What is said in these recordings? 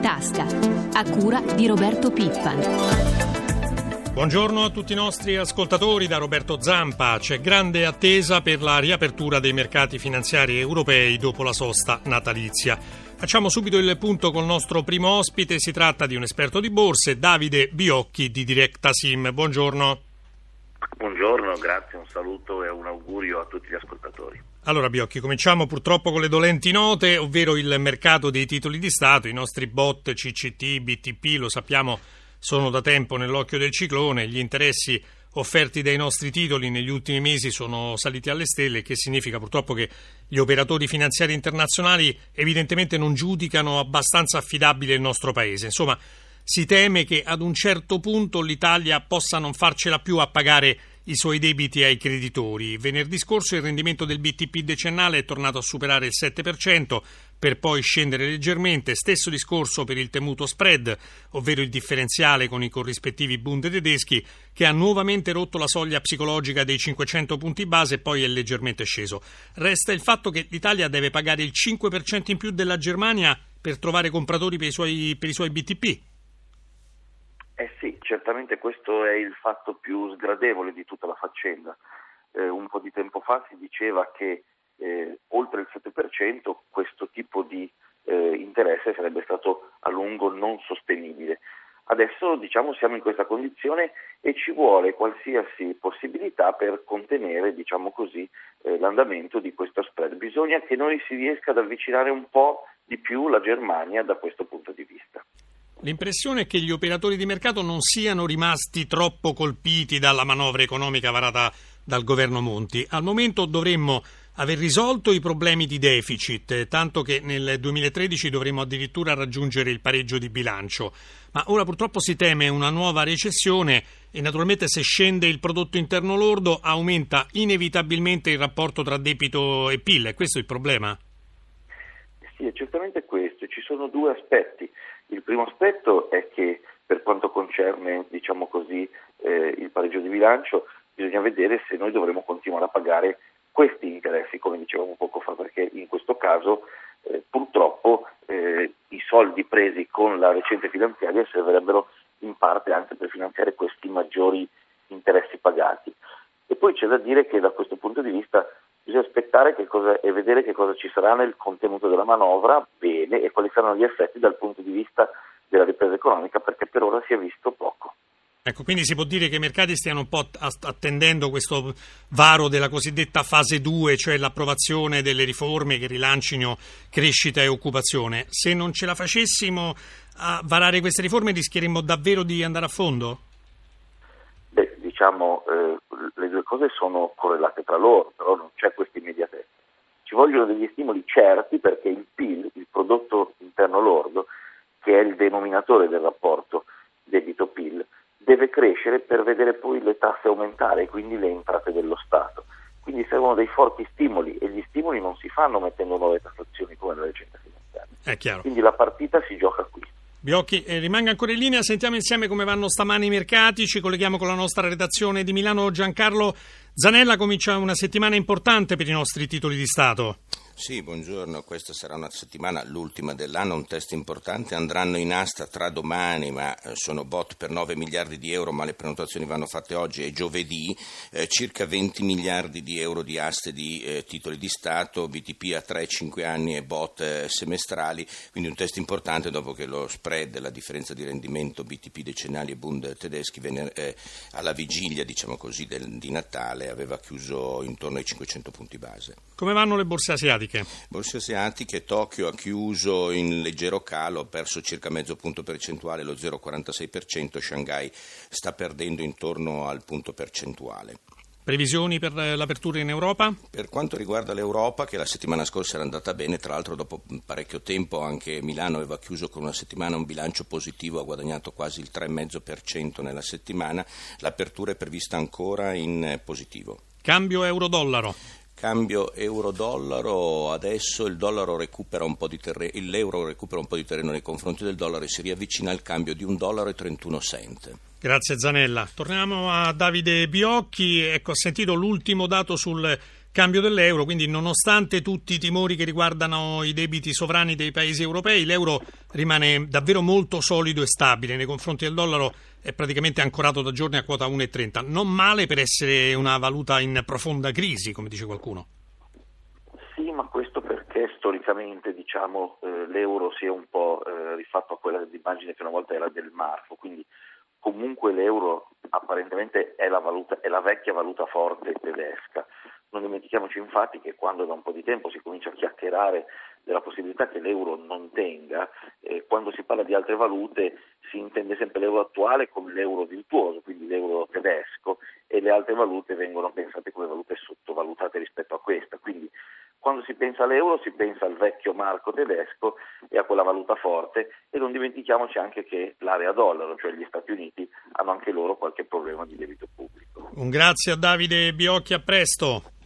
tasca, a cura di Roberto Pippan. Buongiorno a tutti i nostri ascoltatori da Roberto Zampa. C'è grande attesa per la riapertura dei mercati finanziari europei dopo la sosta natalizia. Facciamo subito il punto col nostro primo ospite, si tratta di un esperto di borse, Davide Biocchi di Directa Sim. Buongiorno. Buongiorno, grazie, un saluto e un augurio a tutti gli ascoltatori. Allora Biocchi, cominciamo purtroppo con le dolenti note, ovvero il mercato dei titoli di Stato, i nostri bot, CCT, BTP, lo sappiamo, sono da tempo nell'occhio del ciclone, gli interessi offerti dai nostri titoli negli ultimi mesi sono saliti alle stelle, che significa purtroppo che gli operatori finanziari internazionali evidentemente non giudicano abbastanza affidabile il nostro paese. Insomma, si teme che ad un certo punto l'Italia possa non farcela più a pagare i suoi debiti ai creditori. Venerdì scorso il rendimento del BTP decennale è tornato a superare il 7%, per poi scendere leggermente. Stesso discorso per il temuto spread, ovvero il differenziale con i corrispettivi Bund tedeschi, che ha nuovamente rotto la soglia psicologica dei 500 punti base e poi è leggermente sceso. Resta il fatto che l'Italia deve pagare il 5% in più della Germania per trovare compratori per i suoi, per i suoi BTP. Eh sì, certamente questo è il fatto più sgradevole di tutta la faccenda. Eh, un po' di tempo fa si diceva che eh, oltre il 7% questo tipo di eh, interesse sarebbe stato a lungo non sostenibile. Adesso diciamo siamo in questa condizione e ci vuole qualsiasi possibilità per contenere diciamo così, eh, l'andamento di questo spread. Bisogna che noi si riesca ad avvicinare un po' di più la Germania da questo punto di vista. L'impressione è che gli operatori di mercato non siano rimasti troppo colpiti dalla manovra economica varata dal governo Monti. Al momento dovremmo aver risolto i problemi di deficit, tanto che nel 2013 dovremmo addirittura raggiungere il pareggio di bilancio. Ma ora purtroppo si teme una nuova recessione e naturalmente se scende il prodotto interno lordo aumenta inevitabilmente il rapporto tra debito e PIL. È questo il problema? Sì, è certamente questo. Ci sono due aspetti. Il primo aspetto è che per quanto concerne diciamo così, eh, il pareggio di bilancio bisogna vedere se noi dovremo continuare a pagare questi interessi, come dicevamo poco fa, perché in questo caso eh, purtroppo eh, i soldi presi con la recente finanziaria servirebbero in parte anche per finanziare questi maggiori interessi pagati. E poi c'è da dire che da questo punto di vista bisogna aspettare cosa, e vedere che cosa ci sarà nel contenuto della manovra, bene, e quali saranno gli effetti dal punto di vista della ripresa economica, perché per ora si è visto poco. Ecco, quindi si può dire che i mercati stiano un po' attendendo questo varo della cosiddetta fase 2, cioè l'approvazione delle riforme che rilancino crescita e occupazione. Se non ce la facessimo a varare queste riforme rischieremmo davvero di andare a fondo? Beh, diciamo, eh, le due cose sono correlate tra loro, però non c'è vogliono degli stimoli certi perché il PIL, il prodotto interno lordo, che è il denominatore del rapporto debito-PIL, deve crescere per vedere poi le tasse aumentare e quindi le entrate dello Stato. Quindi servono dei forti stimoli e gli stimoli non si fanno mettendo nuove tassazioni come nella recente finanziaria. Quindi la partita si gioca qui. Biocchi, eh, rimanga ancora in linea, sentiamo insieme come vanno stamani i mercati, ci colleghiamo con la nostra redazione di Milano. Giancarlo Zanella comincia una settimana importante per i nostri titoli di Stato. Sì, buongiorno, questa sarà una settimana, l'ultima dell'anno, un test importante, andranno in asta tra domani, ma eh, sono bot per 9 miliardi di euro, ma le prenotazioni vanno fatte oggi e giovedì, eh, circa 20 miliardi di euro di aste di eh, titoli di Stato, BTP a 3-5 anni e bot eh, semestrali, quindi un test importante dopo che lo spread, la differenza di rendimento BTP decennali e Bund tedeschi venne, eh, alla vigilia diciamo così, del, di Natale aveva chiuso intorno ai 500 punti base. Come vanno le borse asiatiche? Asiatiche? Borse asiatiche, Tokyo ha chiuso in leggero calo, ha perso circa mezzo punto percentuale, lo 0,46%, Shanghai sta perdendo intorno al punto percentuale. Previsioni per l'apertura in Europa? Per quanto riguarda l'Europa, che la settimana scorsa era andata bene, tra l'altro dopo parecchio tempo anche Milano aveva chiuso con una settimana un bilancio positivo, ha guadagnato quasi il 3,5% nella settimana, l'apertura è prevista ancora in positivo. Cambio euro-dollaro? Cambio euro-dollaro, adesso recupera terreno, l'euro recupera un po' di terreno nei confronti del dollaro e si riavvicina al cambio di un dollaro 31 cent. Grazie Zanella. Torniamo a Davide Biocchi. Ecco, ho sentito l'ultimo dato sul cambio dell'euro, quindi nonostante tutti i timori che riguardano i debiti sovrani dei paesi europei, l'euro rimane davvero molto solido e stabile nei confronti del dollaro, è praticamente ancorato da giorni a quota 1,30. Non male per essere una valuta in profonda crisi, come dice qualcuno. Sì, ma questo perché storicamente diciamo, eh, l'euro si è un po' eh, rifatto a quella dell'immagine che una volta era del marco, quindi comunque l'euro apparentemente è la, valuta, è la vecchia valuta forte tedesca. Non dimentichiamoci infatti che quando da un po' di tempo si comincia a chiacchierare della possibilità che l'euro non tenga, eh, quando si parla di altre valute si intende sempre l'euro attuale come l'euro virtuoso, quindi l'euro tedesco, e le altre valute vengono pensate come valute sottovalutate rispetto a questa. Quindi quando si pensa all'euro si pensa al vecchio marco tedesco e a quella valuta forte e non dimentichiamoci anche che l'area dollaro, cioè gli Stati Uniti, hanno anche loro qualche problema di debito pubblico. Un grazie a Davide Biocchi, a presto.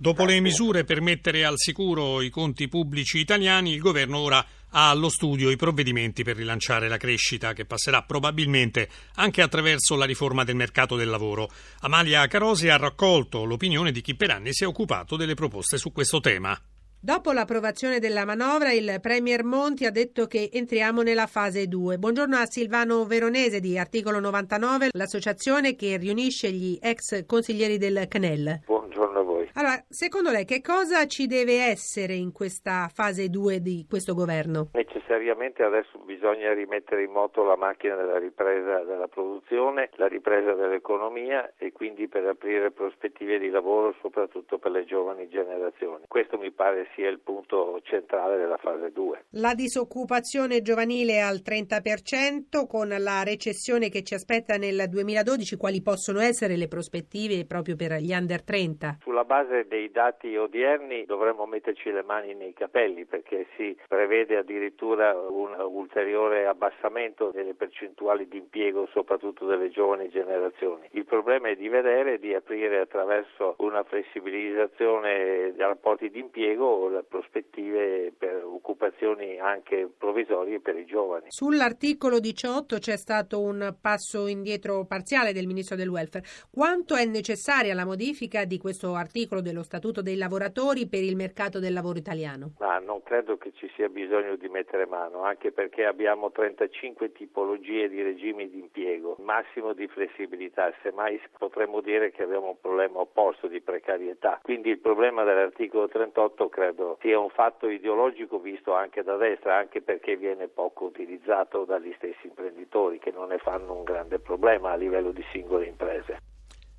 Dopo le misure per mettere al sicuro i conti pubblici italiani, il governo ora ha allo studio i provvedimenti per rilanciare la crescita, che passerà probabilmente anche attraverso la riforma del mercato del lavoro. Amalia Carosi ha raccolto l'opinione di chi per anni si è occupato delle proposte su questo tema. Dopo l'approvazione della manovra, il Premier Monti ha detto che entriamo nella fase 2. Buongiorno a Silvano Veronese di Articolo 99, l'associazione che riunisce gli ex consiglieri del CNEL. Buongiorno a voi. Allora, secondo lei che cosa ci deve essere in questa fase 2 di questo governo? Necessariamente adesso bisogna rimettere in moto la macchina della ripresa della produzione, la ripresa dell'economia e quindi per aprire prospettive di lavoro soprattutto per le giovani generazioni. Questo mi pare sia il punto centrale della fase 2. La disoccupazione giovanile al 30% con la recessione che ci aspetta nel 2012, quali possono essere le prospettive proprio per gli under 30? Sulla base dei dati odierni dovremmo metterci le mani nei capelli perché si prevede addirittura un ulteriore abbassamento delle percentuali di impiego soprattutto delle giovani generazioni. Il problema è di vedere di aprire attraverso una flessibilizzazione dei rapporti di impiego le prospettive per occupazioni anche provvisorie per i giovani. Sull'articolo 18 c'è stato un passo indietro parziale del Ministro del Welfare. Quanto è necessaria la modifica di questo articolo dello Statuto dei lavoratori per il mercato del lavoro italiano? Ma non credo che ci sia bisogno di mettere mano, anche perché abbiamo 35 tipologie di regimi di impiego, massimo di flessibilità, semmai potremmo dire che abbiamo un problema opposto di precarietà. Quindi il problema dell'articolo 38 credo sia un fatto ideologico visto anche da destra, anche perché viene poco utilizzato dagli stessi imprenditori che non ne fanno un grande problema a livello di singole imprese.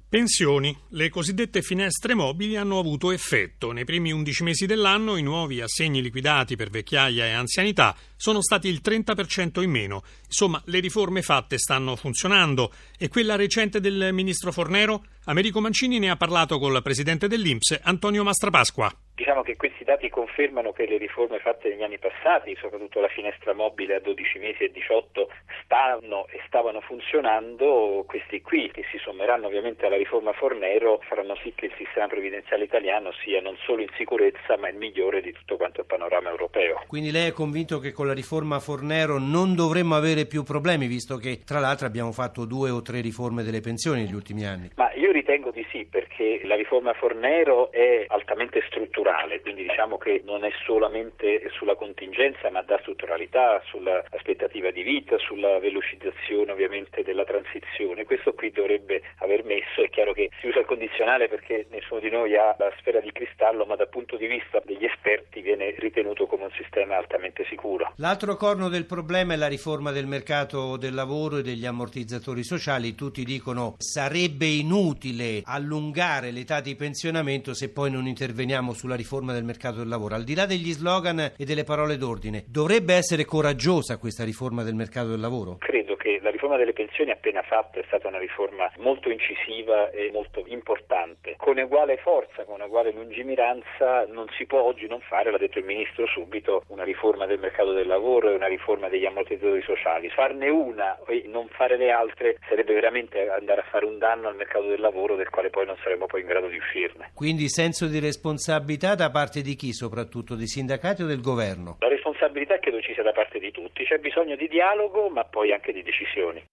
Pensioni. Le cosiddette finestre mobili hanno avuto effetto. Nei primi 11 mesi dell'anno i nuovi assegni liquidati per vecchiaia e anzianità sono stati il 30% in meno. Insomma, le riforme fatte stanno funzionando e quella recente del ministro Fornero, Americo Mancini ne ha parlato col presidente dell'Inps, Antonio Mastrapasqua. Diciamo che questi dati confermano che le riforme fatte negli anni passati, soprattutto la finestra mobile a 12 mesi e 18, stanno e stavano funzionando. Questi qui, che si sommeranno ovviamente alla riforma Fornero, faranno sì che il sistema previdenziale italiano sia non solo in sicurezza, ma il migliore di tutto quanto il panorama europeo. Quindi lei è convinto che con la riforma Fornero non dovremmo avere più problemi, visto che tra l'altro abbiamo fatto due o tre riforme delle pensioni negli ultimi anni? Ma io ritengo di sì, perché la riforma Fornero è altamente strutturata strutturale, quindi diciamo che non è solamente sulla contingenza ma dà strutturalità sull'aspettativa di vita, sulla velocizzazione ovviamente della transizione. Questo qui dovrebbe aver messo, è chiaro che si usa il condizionale perché nessuno di noi ha la sfera di cristallo, ma dal punto di vista degli esperti viene ritenuto come un sistema altamente sicuro. L'altro corno del problema è la riforma del mercato del lavoro e degli ammortizzatori sociali. Tutti dicono sarebbe inutile allungare l'età di pensionamento se poi non interveniamo sulla riforma del mercato del lavoro, al di là degli slogan e delle parole d'ordine, dovrebbe essere coraggiosa questa riforma del mercato del lavoro? Credo che la riforma delle pensioni appena fatta è stata una riforma molto incisiva e molto importante. Con uguale forza, con uguale lungimiranza non si può oggi non fare, l'ha detto il Ministro subito, una riforma del mercato del lavoro e una riforma degli ammortizzatori sociali. Farne una e non fare le altre sarebbe veramente andare a fare un danno al mercato del lavoro del quale poi non saremmo poi in grado di uscirne. Quindi senso di responsabilità responsabilità da parte di chi soprattutto? Dei sindacati o del governo? La responsabilità credo ci sia da parte di tutti, c'è bisogno di dialogo ma poi anche di decisioni.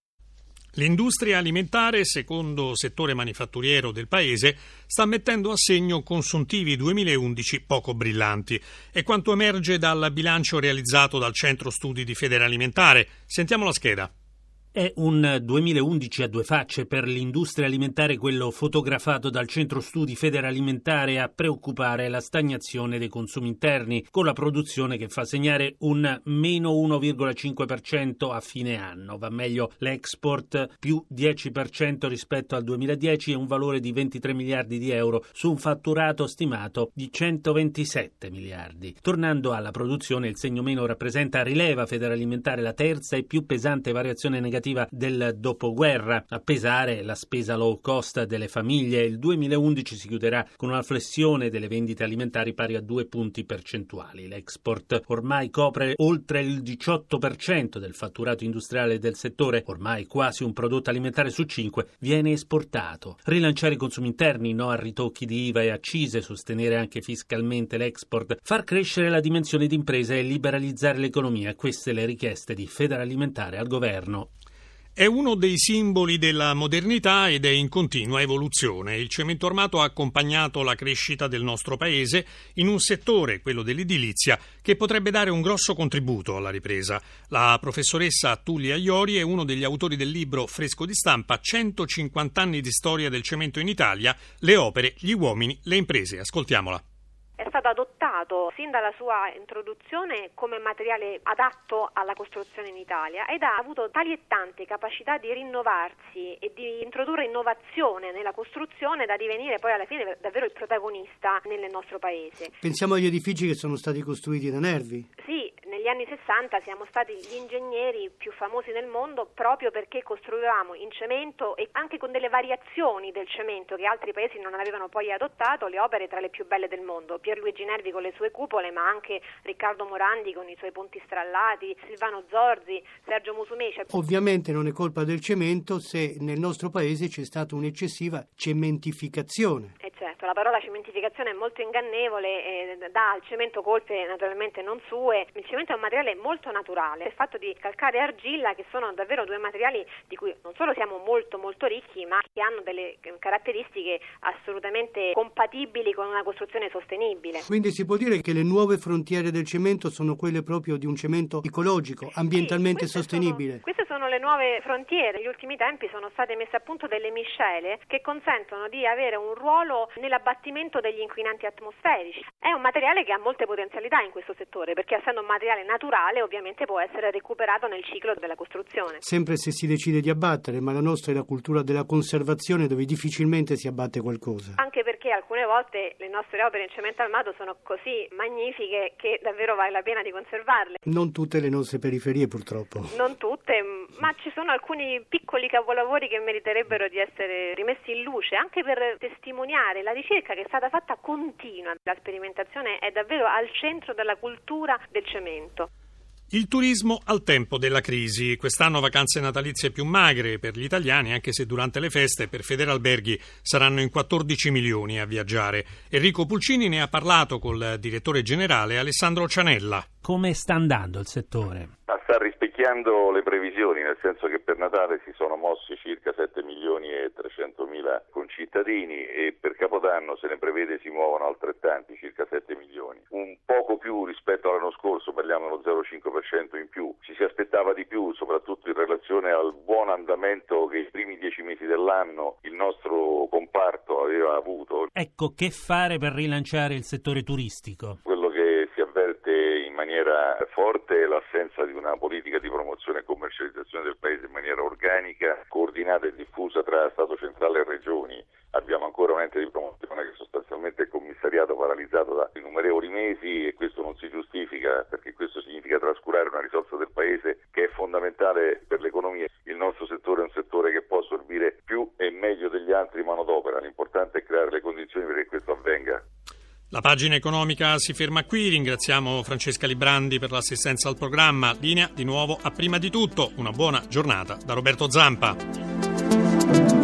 L'industria alimentare, secondo settore manifatturiero del paese, sta mettendo a segno consuntivi 2011 poco brillanti. È quanto emerge dal bilancio realizzato dal Centro Studi di Federalimentare. Sentiamo la scheda. È un 2011 a due facce per l'industria alimentare, quello fotografato dal Centro Studi Federalimentare a preoccupare la stagnazione dei consumi interni, con la produzione che fa segnare un meno 1,5% a fine anno. Va meglio l'export più 10% rispetto al 2010 e un valore di 23 miliardi di euro su un fatturato stimato di 127 miliardi. Tornando alla produzione, il segno meno rappresenta rileva Federalimentare la terza e più pesante variazione negativa significativa del dopoguerra. A pesare la spesa low cost delle famiglie, il 2011 si chiuderà con una flessione delle vendite alimentari pari a due punti percentuali. L'export ormai copre oltre il 18% del fatturato industriale del settore, ormai quasi un prodotto alimentare su cinque viene esportato. Rilanciare i consumi interni, no a ritocchi di IVA e accise, sostenere anche fiscalmente l'export, far crescere la dimensione d'impresa e liberalizzare l'economia, queste le richieste di Federalimentare al governo. È uno dei simboli della modernità ed è in continua evoluzione. Il cemento armato ha accompagnato la crescita del nostro paese in un settore, quello dell'edilizia, che potrebbe dare un grosso contributo alla ripresa. La professoressa Tullia Iori è uno degli autori del libro fresco di stampa 150 anni di storia del cemento in Italia, le opere, gli uomini, le imprese. Ascoltiamola stato adottato sin dalla sua introduzione come materiale adatto alla costruzione in Italia ed ha avuto tali e tante capacità di rinnovarsi e di introdurre innovazione nella costruzione da divenire poi alla fine davvero il protagonista nel nostro paese. Pensiamo agli edifici che sono stati costruiti da Nervi. Sì, negli anni 60 siamo stati gli ingegneri più famosi nel mondo proprio perché costruivamo in cemento e anche con delle variazioni del cemento che altri paesi non avevano poi adottato le opere tra le più belle del mondo. Pierluigi Nervi con le sue cupole, ma anche Riccardo Morandi con i suoi ponti strallati, Silvano Zorzi, Sergio Musumeci. Ovviamente non è colpa del cemento se nel nostro paese c'è stata un'eccessiva cementificazione. Certo, la parola cementificazione è molto ingannevole, e dà al cemento colpe naturalmente non sue. Il cemento un materiale molto naturale, è fatto di calcare e argilla che sono davvero due materiali di cui non solo siamo molto molto ricchi ma che hanno delle caratteristiche assolutamente compatibili con una costruzione sostenibile. Quindi si può dire che le nuove frontiere del cemento sono quelle proprio di un cemento ecologico, ambientalmente sì, sostenibile. Sono, queste sono le nuove frontiere, negli ultimi tempi sono state messe a punto delle miscele che consentono di avere un ruolo nell'abbattimento degli inquinanti atmosferici. È un materiale che ha molte potenzialità in questo settore perché essendo un materiale naturale ovviamente può essere recuperato nel ciclo della costruzione. Sempre se si decide di abbattere, ma la nostra è la cultura della conservazione dove difficilmente si abbatte qualcosa. Anche perché alcune volte le nostre opere in cemento armato sono così magnifiche che davvero vale la pena di conservarle. Non tutte le nostre periferie purtroppo. Non tutte, ma ci sono alcuni piccoli capolavori che meriterebbero di essere rimessi in luce anche per testimoniare la ricerca che è stata fatta continua. La sperimentazione è davvero al centro della cultura del cemento. Il turismo al tempo della crisi. Quest'anno vacanze natalizie più magre per gli italiani, anche se durante le feste per Federalberghi saranno in 14 milioni a viaggiare. Enrico Pulcini ne ha parlato col direttore generale Alessandro Cianella. Come sta andando il settore? sta rispecchiando le previsioni, nel senso che per Natale si sono mossi circa 7 milioni e 300 mila concittadini e per Capodanno se ne prevede si muovono altrettanti, circa 7 milioni. Un poco più rispetto all'anno scorso, parliamo dello 0,5% in più. Ci si aspettava di più, soprattutto in relazione al buon andamento che i primi dieci mesi dell'anno il nostro comparto aveva avuto. Ecco, che fare per rilanciare il settore turistico? Quello che si avverte in maniera forte l'assenza di una politica di promozione e commercializzazione del Paese in maniera organica, coordinata e diffusa tra Stato centrale e regioni. Abbiamo ancora un ente di promozione che sostanzialmente è commissariato paralizzato da innumerevoli mesi e questo non si giustifica perché questo significa trascurare una risorsa del Paese che è fondamentale per l'economia. Il nostro settore è un settore che può assorbire più e meglio degli altri manodopera, l'importante è creare le condizioni perché questo avvenga. La pagina economica si ferma qui, ringraziamo Francesca Librandi per l'assistenza al programma. Linea di nuovo a prima di tutto, una buona giornata da Roberto Zampa.